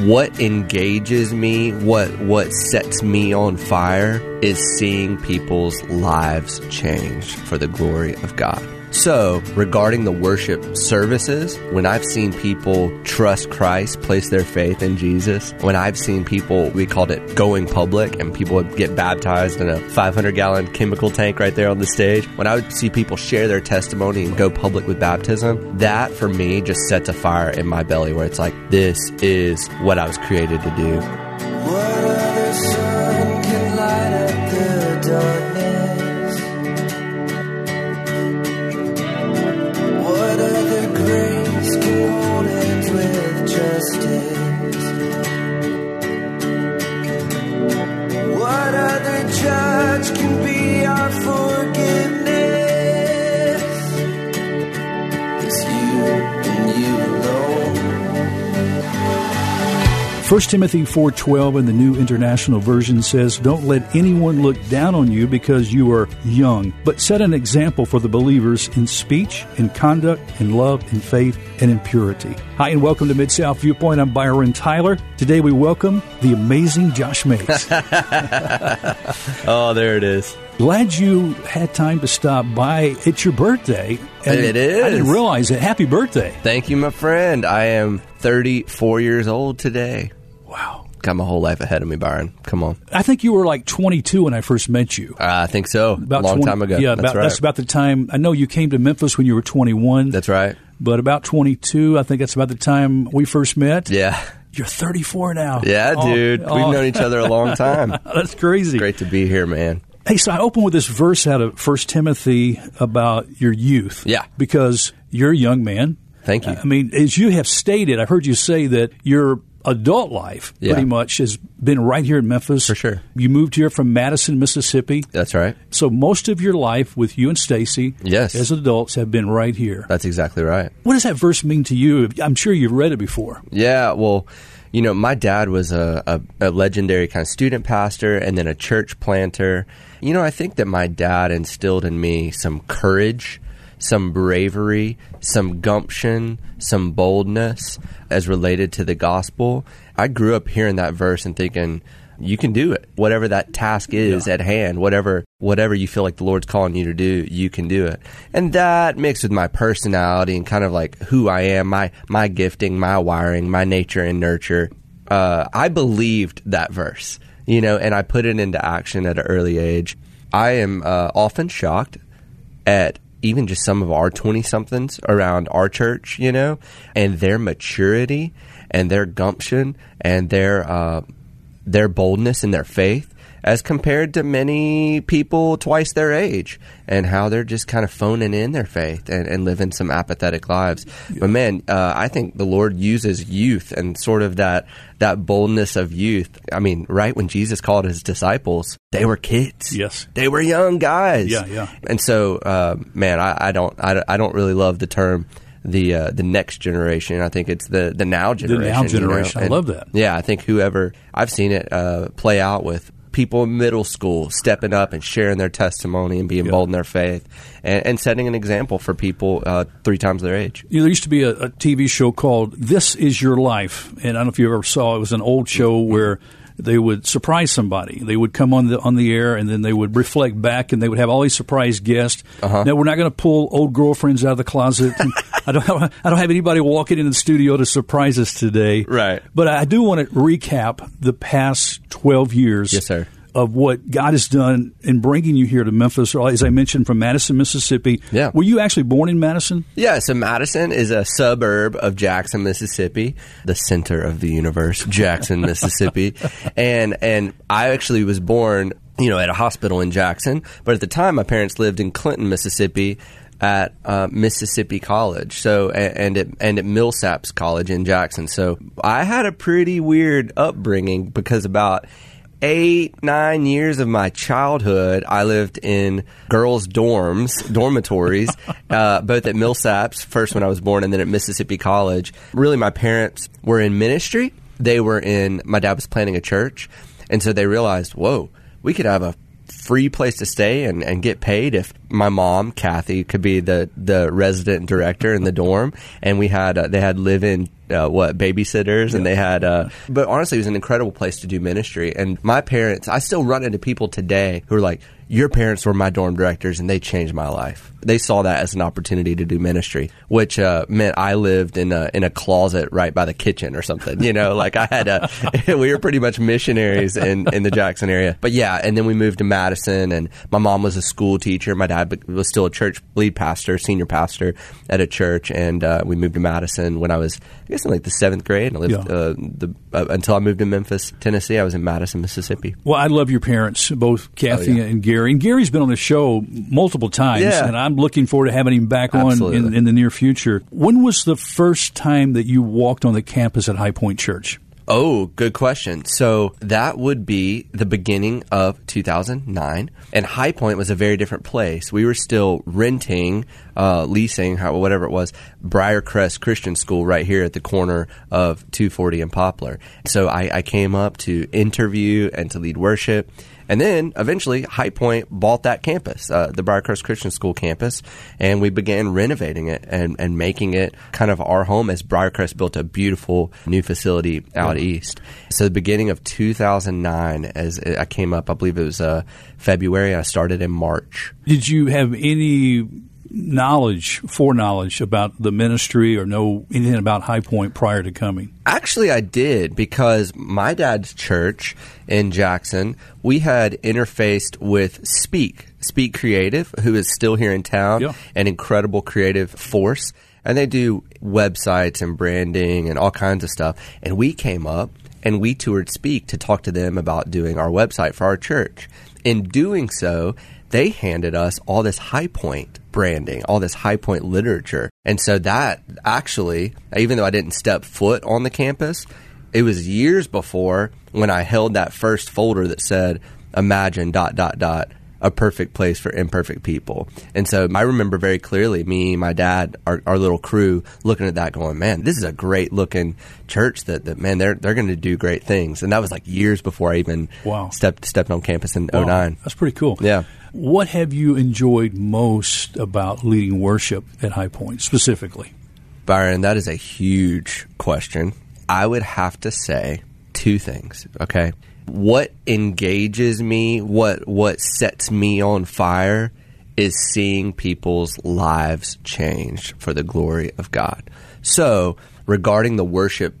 what engages me, what what sets me on fire is seeing people's lives change for the glory of God. So, regarding the worship services, when I've seen people trust Christ, place their faith in Jesus, when I've seen people, we called it going public, and people would get baptized in a 500 gallon chemical tank right there on the stage, when I would see people share their testimony and go public with baptism, that for me just sets a fire in my belly where it's like, this is what I was created to do. Judge can be 1 Timothy 4:12 in the New International Version says, "Don't let anyone look down on you because you are young, but set an example for the believers in speech, in conduct, in love, in faith, and in purity." Hi and welcome to Mid-South Viewpoint. I'm Byron Tyler. Today we welcome the amazing Josh Maze. Oh, there it is. Glad you had time to stop by. It's your birthday. And It is. I didn't realize it. Happy birthday. Thank you, my friend. I am 34 years old today. Wow. Got my whole life ahead of me, Byron. Come on. I think you were like 22 when I first met you. Uh, I think so. a long 20 time ago. Yeah, that's about, right. that's about the time. I know you came to Memphis when you were 21. That's right. but about 22, I think that's about the time we first met. Yeah. You're 34 now. Yeah, Oh, dude. We've oh, known each other a long time. That's crazy. Great to be here, man. Hey, so I open with this verse out of First Timothy about your youth. Yeah. Because you're a young man. Thank you. I mean, as you have stated, I've heard you say that your adult life Yeah. pretty much has been right here in Memphis. For sure. You moved here from Madison, Mississippi. That's right. So most of your life with you and Stacy Yes. as adults have been right here. That's exactly right. What does that verse mean to you? I'm sure you've read it before. Yeah, well, you know, my dad was a, a, a legendary kind of student pastor and then a church planter. You know, I think that my dad instilled in me some courage, some bravery, some gumption, some boldness as related to the gospel. I grew up hearing that verse and thinking, you can do it. Whatever that task is at hand, whatever whatever you feel like the Lord's calling you to do, you can do it. And that mixed with my personality and kind of like who I am, my my gifting, my wiring, my nature and nurture. Uh, I believed that verse, you know, and I put it into action at an early age. I am uh, often shocked at even just some of our 20 somethings around our church, you know, and their maturity and their gumption and their uh, their boldness and their faith as compared to many people twice their age and how they're just kind of phoning in their faith and, and living some apathetic lives. But man, uh, I think the Lord uses youth and sort of that that boldness of youth. I mean, right when Jesus called his disciples, they were kids. Yes. They were young guys. Yeah, yeah. And so, uh, man, I, I don't, I, I don't really love the term the uh, the next generation. I think it's the the now generation. The now you know? generation. I love that. Yeah, I think whoever I've seen it uh, play out with people in middle school stepping up and sharing their testimony and being bold in their faith and, and setting an example for people uh, three times their age. You know, there used to be a, a TV show called "This Is Your Life," and I don't know if you ever saw. It was an old show where they would surprise somebody. They would come on the on the air, and then they would reflect back, and they would have all these surprise guests. Uh-huh. Now we're not going to pull old girlfriends out of the closet. I don't. Have, I don't have anybody walking in the studio to surprise us today. Right. But I do want to recap the past twelve years. Yes, sir. Of what God has done in bringing you here to Memphis, or as I mentioned, from Madison, Mississippi. Yeah. Were you actually born in Madison? Yeah, so Madison is a suburb of Jackson, Mississippi, the center of the universe, Jackson, Mississippi. And and I actually was born, you know, at a hospital in Jackson, but at the time my parents lived in Clinton, Mississippi at uh, Mississippi College. So and at and at Millsaps College in Jackson. So I had a pretty weird upbringing because about eight, nine years of my childhood, I lived in girls' dorms, dormitories, uh, both at Millsaps, first when I was born, and then at Mississippi College. Really, my parents were in ministry. They were in, my dad was planning a church. And so they realized, whoa, we could have a free place to stay and, and get paid if my mom Kathy could be the the resident director in the dorm and we had uh, they had live in uh, what babysitters, and they had. Uh, but honestly, it was an incredible place to do ministry. And my parents, I still run into people today who are like, "Your parents were my dorm directors, and they changed my life." They saw that as an opportunity to do ministry, which uh, meant I lived in a in a closet right by the kitchen or something. You know, like I had a. we were pretty much missionaries in in the Jackson area. But yeah, and then we moved to Madison, and my mom was a school teacher. My dad was still a church lead pastor, senior pastor at a church, and uh, we moved to Madison when I was, I guess, in like the seventh grade. I lived Yeah. uh, the uh, until I moved to Memphis, Tennessee. I was in Madison, Mississippi. Well, I love your parents, both Kathy Oh, yeah. and Gary. And Gary's been on the show multiple times, Yeah. and I'm looking forward to having him back on in, in the near future. When was the first time that you walked on the campus at High Point Church? Oh, good question. So that would be the beginning of 2009, and High Point was a very different place. We were still renting, uh, leasing, how, whatever it was, Briarcrest Christian School right here at the corner of 240 and Poplar. So I, I came up to interview and to lead worship. And then eventually, High Point bought that campus, uh, the Briarcrest Christian School campus, and we began renovating it and, and making it kind of our home as Briarcrest built a beautiful new facility out east. So the beginning of 2009, as I came up, I believe it was uh, February, I started in March. Did you have any knowledge, foreknowledge about the ministry or know anything about High Point prior to coming? Actually, I did because my dad's church in Jackson, we had interfaced with Speak, Speak Creative, who is still here in town, Yeah. an incredible creative force. And they do websites and branding and all kinds of stuff. And we came up and we toured Speak to talk to them about doing our website for our church. In doing so, they handed us all this high point branding, all this high point literature. And so that actually, even though I didn't step foot on the campus, it was years before when I held that first folder that said, imagine dot, dot, dot, a perfect place for imperfect people. And so I remember very clearly me, my dad, our, our little crew looking at that going, man, this is a great looking church that, that man, they're, they're going to do great things. And that was like years before I even Wow. stepped, stepped on campus in Wow, 09. That's pretty cool. Yeah. What have you enjoyed most about leading worship at High Point specifically? Byron, that is a huge question. I would have to say two things, okay? What engages me, what what sets me on fire is seeing people's lives change for the glory of God. So, regarding the worship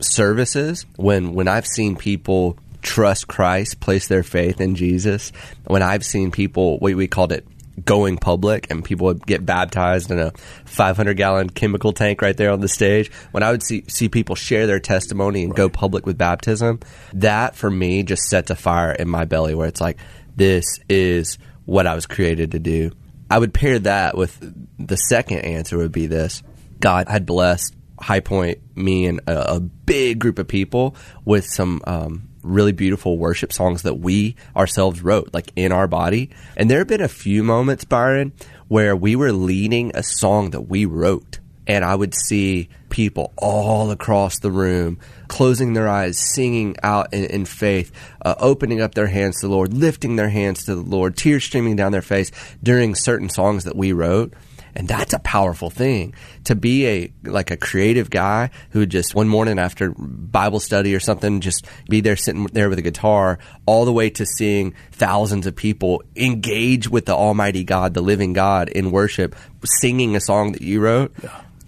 services when when I've seen people trust Christ, place their faith in Jesus, when I've seen people we we called it going public and people would get baptized in a 500 gallon chemical tank right there on the stage when i would see see people share their testimony and go public with baptism that for me just sets a fire in my belly where it's like this is what i was created to do. I would pair that with the second answer would be this. God had blessed High Point, me and a, a big group of people with some um, really beautiful worship songs that we ourselves wrote, like in our body. And there have been a few moments, Byron, where we were leading a song that we wrote. And I would see people all across the room closing their eyes, singing out in, in faith, uh, opening up their hands to the Lord, lifting their hands to the Lord, tears streaming down their face during certain songs that we wrote and that's a powerful thing to be a like a creative guy who just one morning after bible study or something just be there sitting there with a guitar all the way to seeing thousands of people engage with the almighty god the living god in worship singing a song that you wrote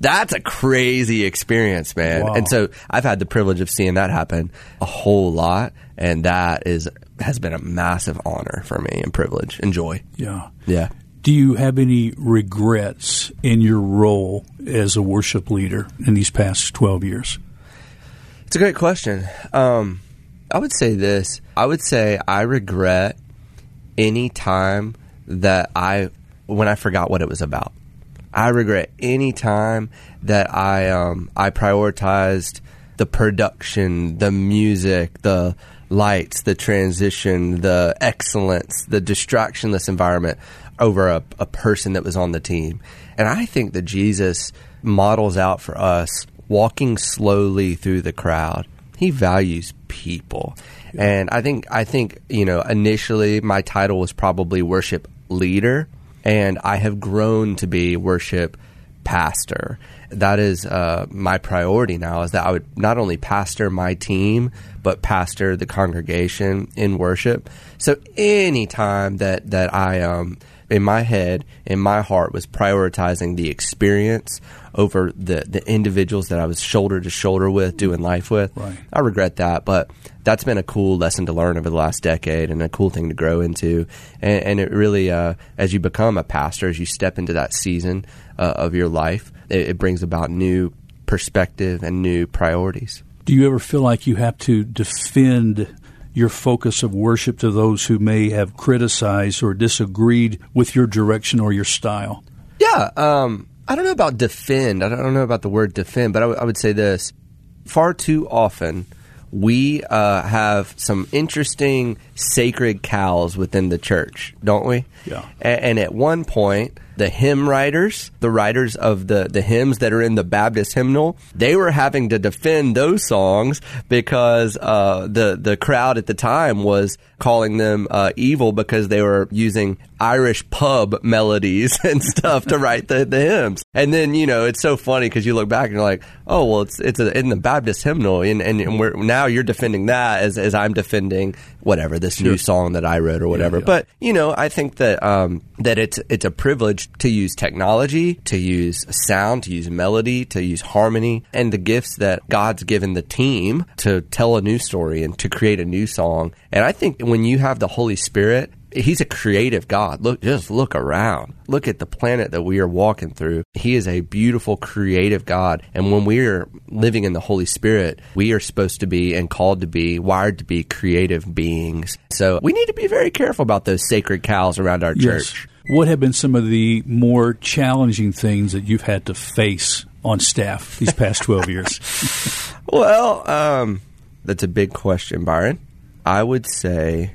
that's a crazy experience man Wow. and so i've had the privilege of seeing that happen a whole lot and that is has been a massive honor for me and privilege and joy Yeah. yeah Do you have any regrets in your role as a worship leader in these past 12 years? It's a great question. Um, I would say this. I would say I regret any time that I when I forgot what it was about. I regret any time that I um, I prioritized the production, the music, the lights, the transition, the excellence, the distractionless environment over a, a person that was on the team. And I think that Jesus models out for us walking slowly through the crowd. He values people. And I think I think, you know, initially my title was probably worship leader and I have grown to be worship pastor. That is uh, my priority now. Is that I would not only pastor my team, but pastor the congregation in worship. So anytime that that I um in my head, in my heart, was prioritizing the experience over the the individuals that I was shoulder to shoulder with, doing life with. Right. I regret that, but that's been a cool lesson to learn over the last decade and a cool thing to grow into. And, and it really, uh, as you become a pastor, as you step into that season uh, of your life, it, it brings about new perspective and new priorities. Do you ever feel like you have to defend your focus of worship to those who may have criticized or disagreed with your direction or your style? Yeah, um, I don't know about defend. I don't, know about the word defend, but I, w- I would say this: far too often we uh, have some interesting sacred cows within the church, don't we? Yeah. A- and at one point, the hymn writers, the writers of the, the hymns that are in the Baptist hymnal, they were having to defend those songs because uh, the the crowd at the time was calling them uh, evil because they were using Irish pub melodies and stuff to write the, the hymns. And then you know it's so funny because you look back and you're like, oh well, it's it's a, in the Baptist hymnal, and, and we're, now you're defending that as as I'm defending whatever this new song that I wrote or whatever. yeah. But you know, I think that um, that it's it's a privilege to use technology, to use sound, to use melody, to use harmony, and the gifts that God's given the team to tell a new story and to create a new song. And I think when you have the Holy Spirit. He's a creative God. Look, just look around. Look at the planet that we are walking through. He is a beautiful, creative God. And when we are living in the Holy Spirit, we are supposed to be and called to be, wired to be creative beings. So we need to be very careful about those sacred cows around our church. What have been some of the more challenging things that you've had to face on staff these past 12 years? Well, um, that's a big question, Byron. I would say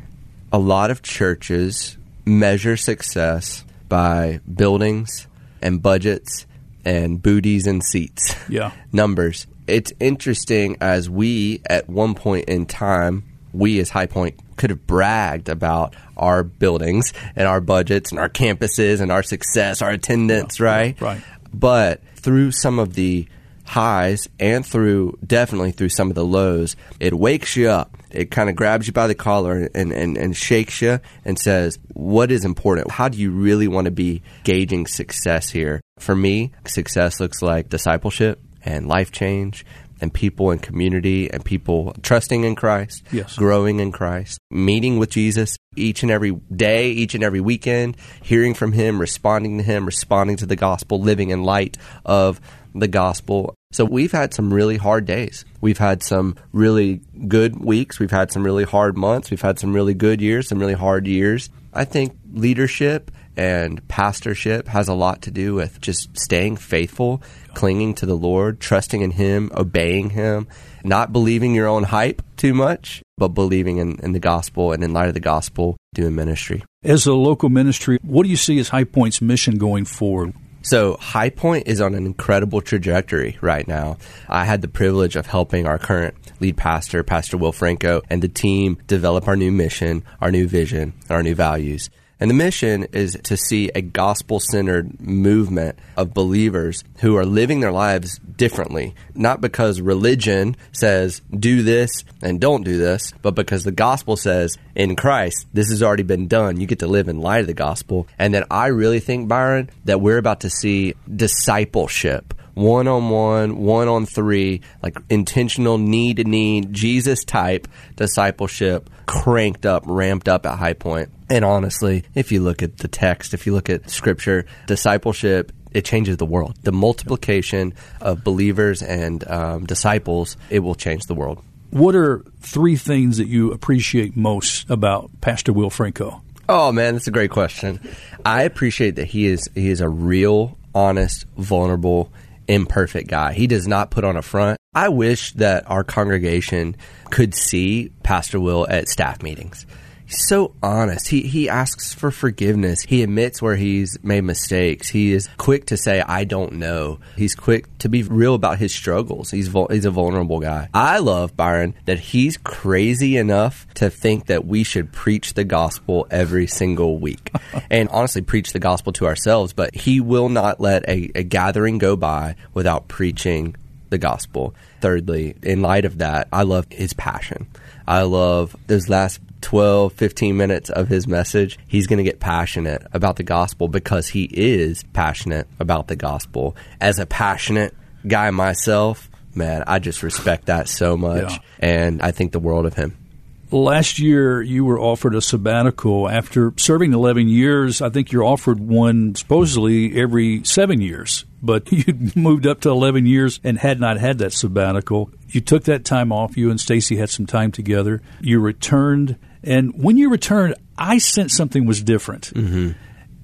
a lot of churches measure success by buildings and budgets and booties and seats. Yeah. Numbers. It's interesting as we, at one point in time, we as High Point could have bragged about our buildings and our budgets and our campuses and our success, our attendance, right? right. But through some of the highs and through definitely through some of the lows, it wakes you up. It kind of grabs you by the collar and, and, and shakes you and says, What is important? How do you really want to be gauging success here? For me, success looks like discipleship and life change and people and community and people trusting in Christ, Yes. growing in Christ, meeting with Jesus each and every day, each and every weekend, hearing from Him, responding to Him, responding to the gospel, living in light of the gospel. So we've had some really hard days. We've had some really good weeks. We've had some really hard months. We've had some really good years, some really hard years. I think leadership and pastorship has a lot to do with just staying faithful, clinging to the Lord, trusting in Him, obeying Him, not believing your own hype too much, but believing in, in the gospel and in light of the gospel, doing ministry. As a local ministry, what do you see as High Point's mission going forward? So High Point is on an incredible trajectory right now. I had the privilege of helping our current lead pastor, Pastor Will Franco, and the team develop our new mission, our new vision, and our new values. And the mission is to see a gospel centered movement of believers who are living their lives differently. Not because religion says do this and don't do this, but because the gospel says in Christ, this has already been done. You get to live in light of the gospel. And then I really think, Byron, that we're about to see discipleship one on one, one on three, like intentional knee to knee, Jesus type discipleship cranked up, ramped up at High Point. And honestly, if you look at the text, if you look at scripture, discipleship, it changes the world. The multiplication of believers and um, disciples, it will change the world. What are three things that you appreciate most about Pastor Will Franco? Oh man, that's a great question. I appreciate that he is he is a real, honest, vulnerable, imperfect guy. He does not put on a front. I wish that our congregation could see Pastor Will at staff meetings. He's so honest. He he asks for forgiveness. He admits where he's made mistakes. He is quick to say I don't know. He's quick to be real about his struggles. He's vul- he's a vulnerable guy. I love Byron that he's crazy enough to think that we should preach the gospel every single week. and honestly preach the gospel to ourselves, but he will not let a, a gathering go by without preaching the gospel. Thirdly, in light of that, I love his passion. I love those last 12, 15 minutes of his message. He's going to get passionate about the gospel because he is passionate about the gospel. As a passionate guy myself, man, I just respect that so much. Yeah. And I think the world of him. Last year, you were offered a sabbatical after serving 11 years. I think you're offered one supposedly every seven years, but you moved up to 11 years and had not had that sabbatical. You took that time off. You and Stacy had some time together. You returned, and when you returned, I sensed something was different. Mm-hmm.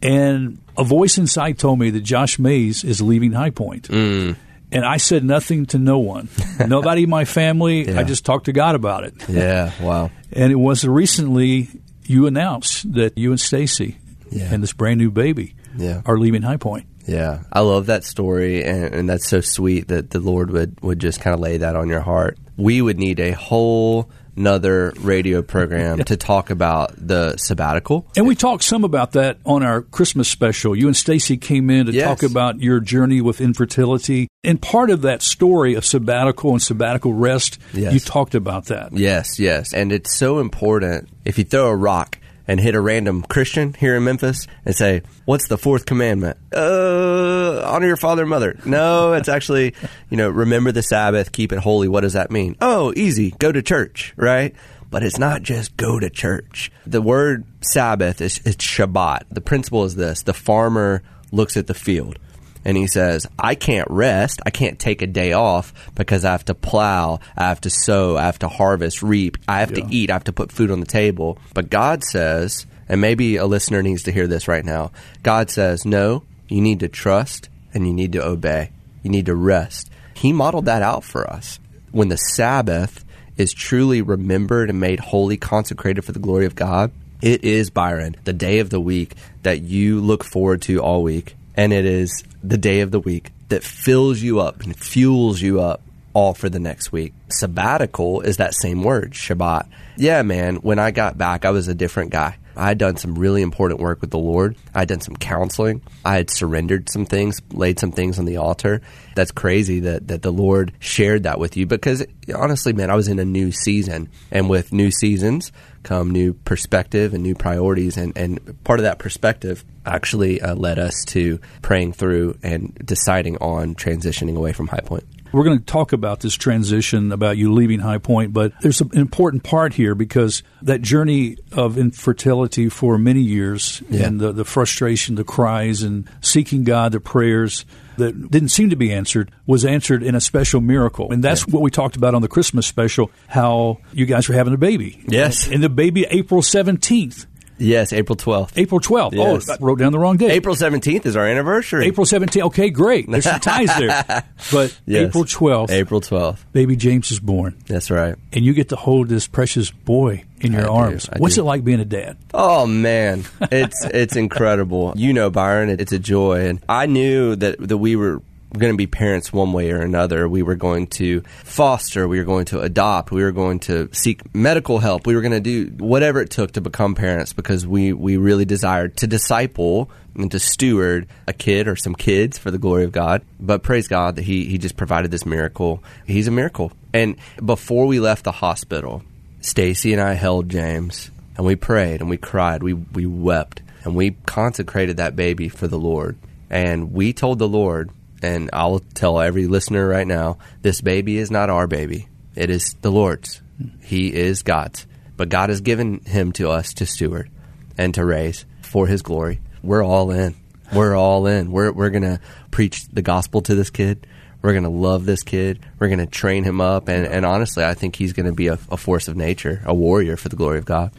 And a voice inside told me that Josh Maze is leaving High Point. And I said nothing to no one, nobody in my family. Yeah. I just talked to God about it. Yeah, wow. And it was recently you announced that you and Stacy Yeah. and this brand new baby Yeah. are leaving High Point. Yeah, I love that story, and, and that's so sweet that the Lord would, would just kind of lay that on your heart. We would need a whole another radio program to talk about the sabbatical. And we talked some about that on our Christmas special. You and Stacy came in to Yes. talk about your journey with infertility. And part of that story of sabbatical and sabbatical rest, Yes. you talked about that. Yes, yes, and it's so important. If you throw a rock and hit a random Christian here in Memphis and say, "What's the fourth commandment?" Uh, honor your father and mother. No, it's actually, you know, remember the Sabbath, keep it holy. What does that mean? Oh, easy. Go to church, right? But it's not just go to church. The word Sabbath is it's Shabbat. The principle is this: the farmer looks at the field and he says, I can't rest. I can't take a day off because I have to plow, I have to sow, I have to harvest, reap, I have Yeah. to eat, I have to put food on the table. But God says, and maybe a listener needs to hear this right now God says, no, you need to trust and you need to obey. You need to rest. He modeled that out for us. When the Sabbath is truly remembered and made holy, consecrated for the glory of God, it is, Byron, the day of the week that you look forward to all week. And it is the day of the week that fills you up and fuels you up all for the next week. Sabbatical is that same word, Shabbat. Yeah, man, when I got back, I was a different guy. I had done some really important work with the Lord. I had done some counseling. I had surrendered some things, laid some things on the altar. That's crazy that, that the Lord shared that with you because honestly, man, I was in a new season. And with new seasons come new perspective and new priorities. And, and part of that perspective actually uh, led us to praying through and deciding on transitioning away from High Point. We're going to talk about this transition, about you leaving High Point, but there's an important part here because that journey of infertility for many years Yeah. and the, the frustration, the cries, and seeking God, the prayers that didn't seem to be answered was answered in a special miracle. And that's what we talked about on the Christmas special how you guys were having a baby. Yes. And the baby, April 17th. Yes, April 12th. April 12th. Yes. Oh, I wrote down the wrong date. April 17th is our anniversary. April 17th. Okay, great. There's some ties there. But Yes. April 12th, April 12th. baby James is born. That's right. and you get to hold this precious boy in your I arms. What's do. it like being a dad? Oh man, it's it's incredible. You know, Byron, it's a joy, and I knew that that we were going to be parents one way or another. We were going to foster, we were going to adopt, we were going to seek medical help. We were going to do whatever it took to become parents because we we really desired to disciple and to steward a kid or some kids for the glory of God. But praise God that he he just provided this miracle. He's a miracle. And before we left the hospital, Stacy and I held James and we prayed and we cried. We we wept and we consecrated that baby for the Lord. And we told the Lord, and I'll tell every listener right now, this baby is not our baby. It is the Lord's. He is God's. But God has given him to us to steward and to raise for his glory. We're all in. We're all in. We're we're gonna preach the gospel to this kid. We're gonna love this kid. We're gonna train him up, and, and honestly, I think he's gonna be a, a force of nature, a warrior for the glory of God.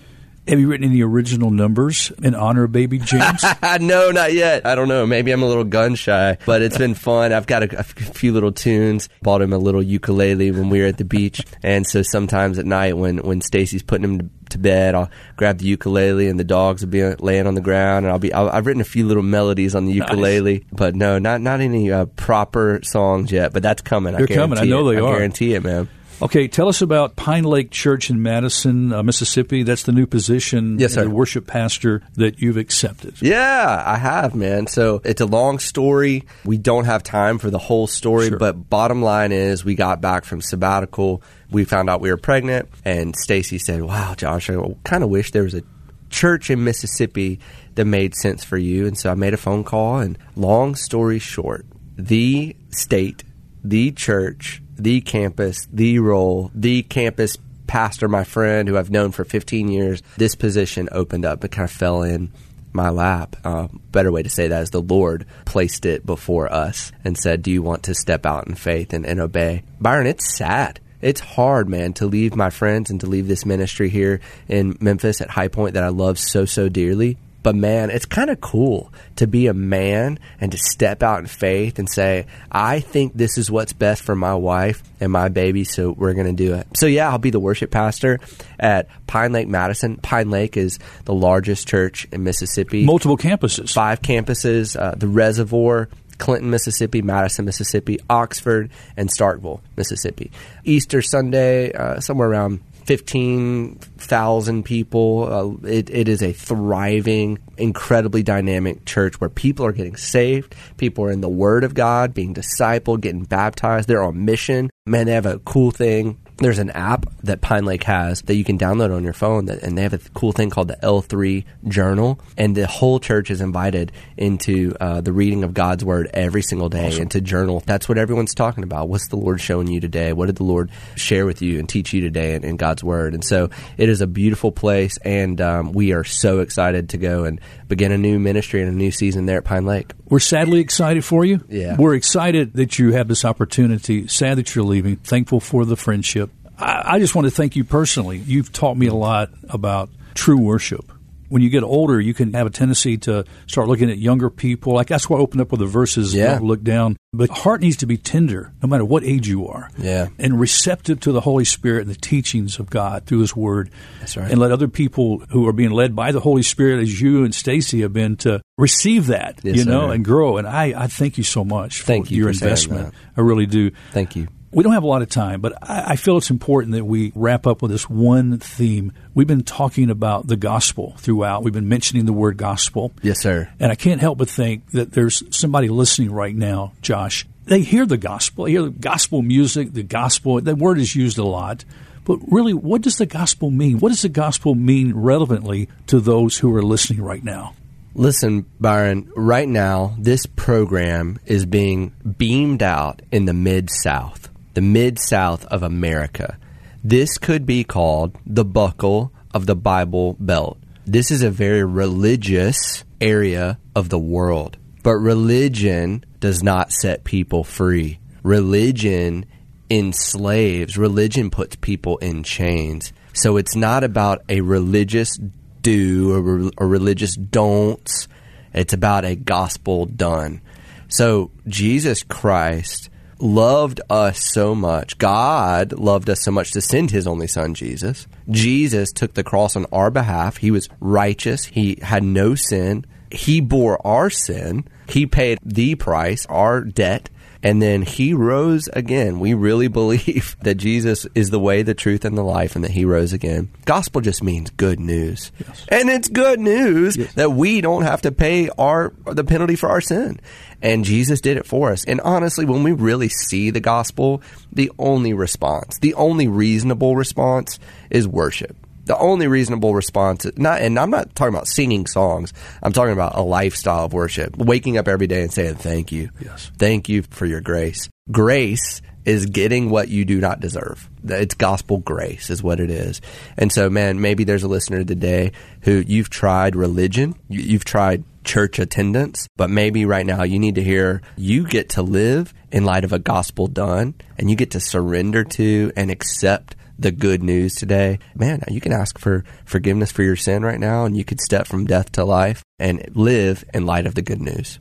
Have you written any original numbers in honor of baby James? no, not yet. I don't know. Maybe I'm a little gun shy, but it's been fun. I've got a, a few little tunes. Bought him a little ukulele when we were at the beach, and so sometimes at night when when Stacy's putting him to, to bed, I'll grab the ukulele and the dogs will be laying on the ground, and I'll be. i have written a few little melodies on the ukulele, nice. but no, not not any uh, proper songs yet. But that's coming. They're I coming. I know it. they I are. Guarantee it, man. Okay, tell us about Pine Lake Church in Madison, uh, Mississippi. That's the new position, yes, sir. the worship pastor that you've accepted. Yeah, I have, man. So it's a long story. We don't have time for the whole story, sure. but bottom line is we got back from sabbatical. We found out we were pregnant, and Stacy said, "Wow, Josh, I kind of wish there was a church in Mississippi that made sense for you." And so I made a phone call. And long story short, the state, the church the campus, the role, the campus pastor, my friend who I've known for 15 years, this position opened up. It kind of fell in my lap. Uh, better way to say that is the Lord placed it before us and said, Do you want to step out in faith and, and obey? Byron, it's sad. It's hard, man, to leave my friends and to leave this ministry here in Memphis at High Point that I love so, so dearly but man, it's kind of cool to be a man and to step out in faith and say, I think this is what's best for my wife and my baby, so we're going to do it. So, yeah, I'll be the worship pastor at Pine Lake Madison. Pine Lake is the largest church in Mississippi. Multiple campuses. Five campuses. Uh, the Reservoir, Clinton, Mississippi, Madison, Mississippi, Oxford, and Starkville, Mississippi. Easter Sunday, uh, somewhere around 15,000 people. Uh, it, it is a thriving, incredibly dynamic church where people are getting saved. People are in the Word of God, being discipled, getting baptized. They're on mission. Man, they have a cool thing there's an app that Pine Lake has that you can download on your phone, that, and they have a cool thing called the L3 Journal, and the whole church is invited into uh, the reading of God's Word every single day awesome. and to journal. That's what everyone's talking about. What's the Lord showing you today? What did the Lord share with you and teach you today in, in God's Word? And so it is a beautiful place, and um, we are so excited to go and begin a new ministry and a new season there at Pine Lake. We're sadly excited for you. Yeah. We're excited that you have this opportunity. Sad that you're leaving. Thankful for the friendship. I, I just want to thank you personally. You've taught me a lot about true worship when you get older, you can have a tendency to start looking at younger people. Like that's why I opened up with the verses, yeah. don't look down. But heart needs to be tender, no matter what age you are. Yeah. And receptive to the Holy Spirit and the teachings of God through His Word. That's right. And let other people who are being led by the Holy Spirit, as you and Stacy have been, to receive that, yes, you know, sir. and grow. And I, I thank you so much for Thank you your investment. I really do. Thank you. We don't have a lot of time, but I, I feel it's important that we wrap up with this one theme. We've been talking about the gospel throughout. We've been mentioning the word gospel. Yes, sir. And I can't help but think that there's somebody listening right now, Josh. They hear the gospel, they hear the gospel music, the gospel. That word is used a lot. But really, what does the gospel mean? What does the gospel mean relevantly to those who are listening right now? Listen, Byron, right now, this program is being beamed out in the Mid South, the Mid South of America. This could be called the buckle of the Bible Belt. This is a very religious area of the world. But religion does not set people free. Religion enslaves, religion puts people in chains. So it's not about a religious do or, or religious don'ts. It's about a gospel done. So Jesus Christ loved us so much. God loved us so much to send his only son, Jesus. Jesus took the cross on our behalf. He was righteous. He had no sin. He bore our sin. He paid the price, our debt. And then he rose again. We really believe that Jesus is the way, the truth, and the life, and that he rose again. Gospel just means good news. Yes. And it's good news Yes. that we don't have to pay our the penalty for our sin. And Jesus did it for us. And honestly, when we really see the gospel, the only response, the only reasonable response is worship. The only reasonable response, not, and I'm not talking about singing songs. I'm talking about a lifestyle of worship, waking up every day and saying thank you. Yes. Thank you for your grace. Grace is getting what you do not deserve. It's gospel grace is what it is. And so, man, maybe there's a listener today who you've tried religion, you- you've tried church attendance, but maybe right now you need to hear you get to live in light of a gospel done and you get to surrender to and accept the good news today, man, you can ask for forgiveness for your sin right now and you could step from death to life and live in light of the good news.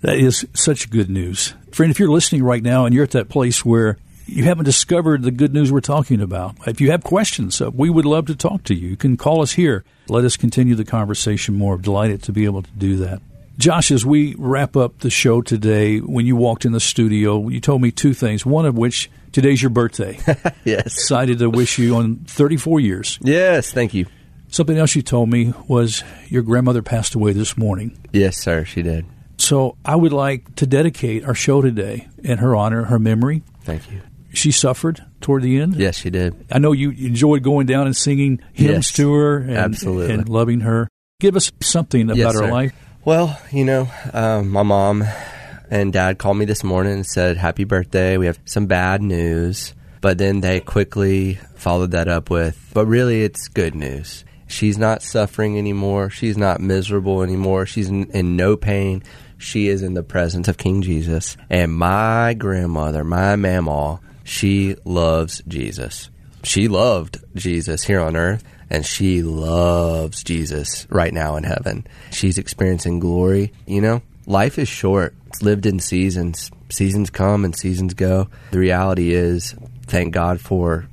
That is such good news. Friend, if you're listening right now and you're at that place where you haven't discovered the good news we're talking about, if you have questions, uh, we would love to talk to you. You can call us here. Let us continue the conversation more. Delighted to be able to do that. Josh, as we wrap up the show today, when you walked in the studio, you told me two things. One of which, today's your birthday. yes. Excited to wish you on 34 years. Yes, thank you. Something else you told me was your grandmother passed away this morning. Yes, sir, she did. So I would like to dedicate our show today in her honor, her memory. Thank you. She suffered toward the end. Yes, she did. I know you enjoyed going down and singing hymns Yes, to her and, absolutely. and loving her. Give us something about Yes, her sir. life. Well, you know, um, my mom and dad called me this morning and said, Happy birthday. We have some bad news. But then they quickly followed that up with, But really, it's good news. She's not suffering anymore. She's not miserable anymore. She's in, in no pain. She is in the presence of King Jesus. And my grandmother, my mamaw, she loves Jesus. She loved Jesus here on earth, and she loves Jesus right now in heaven. She's experiencing glory. You know, life is short, it's lived in seasons. Seasons come and seasons go. The reality is, thank God for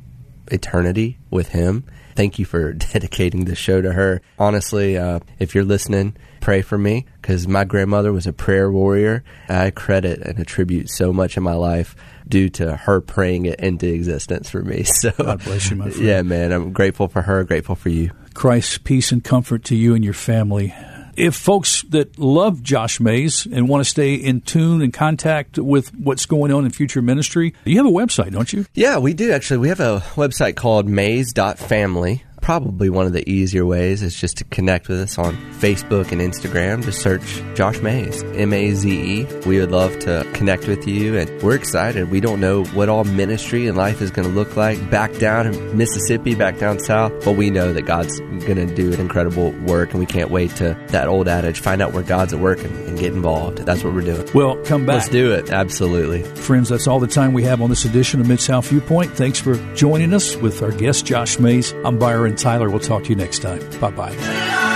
eternity with Him. Thank you for dedicating the show to her. Honestly, uh, if you're listening, pray for me because my grandmother was a prayer warrior. I credit and attribute so much in my life due to her praying it into existence for me. So, God bless you, my friend. yeah, man, I'm grateful for her, grateful for you. Christ's peace and comfort to you and your family. If folks that love Josh Maze and want to stay in tune and contact with what's going on in future ministry, you have a website, don't you? Yeah, we do actually. We have a website called maze.family. Probably one of the easier ways is just to connect with us on Facebook and Instagram. Just search Josh Maze, M A Z E. We would love to connect with you, and we're excited. We don't know what all ministry and life is going to look like back down in Mississippi, back down south, but we know that God's going to do an incredible work, and we can't wait to that old adage find out where God's at work and, and get involved. That's what we're doing. Well, come back. Let's do it. Absolutely. Friends, that's all the time we have on this edition of Mid South Viewpoint. Thanks for joining us with our guest, Josh Maze. I'm Byron Tyler. We'll talk to you next time. Bye bye.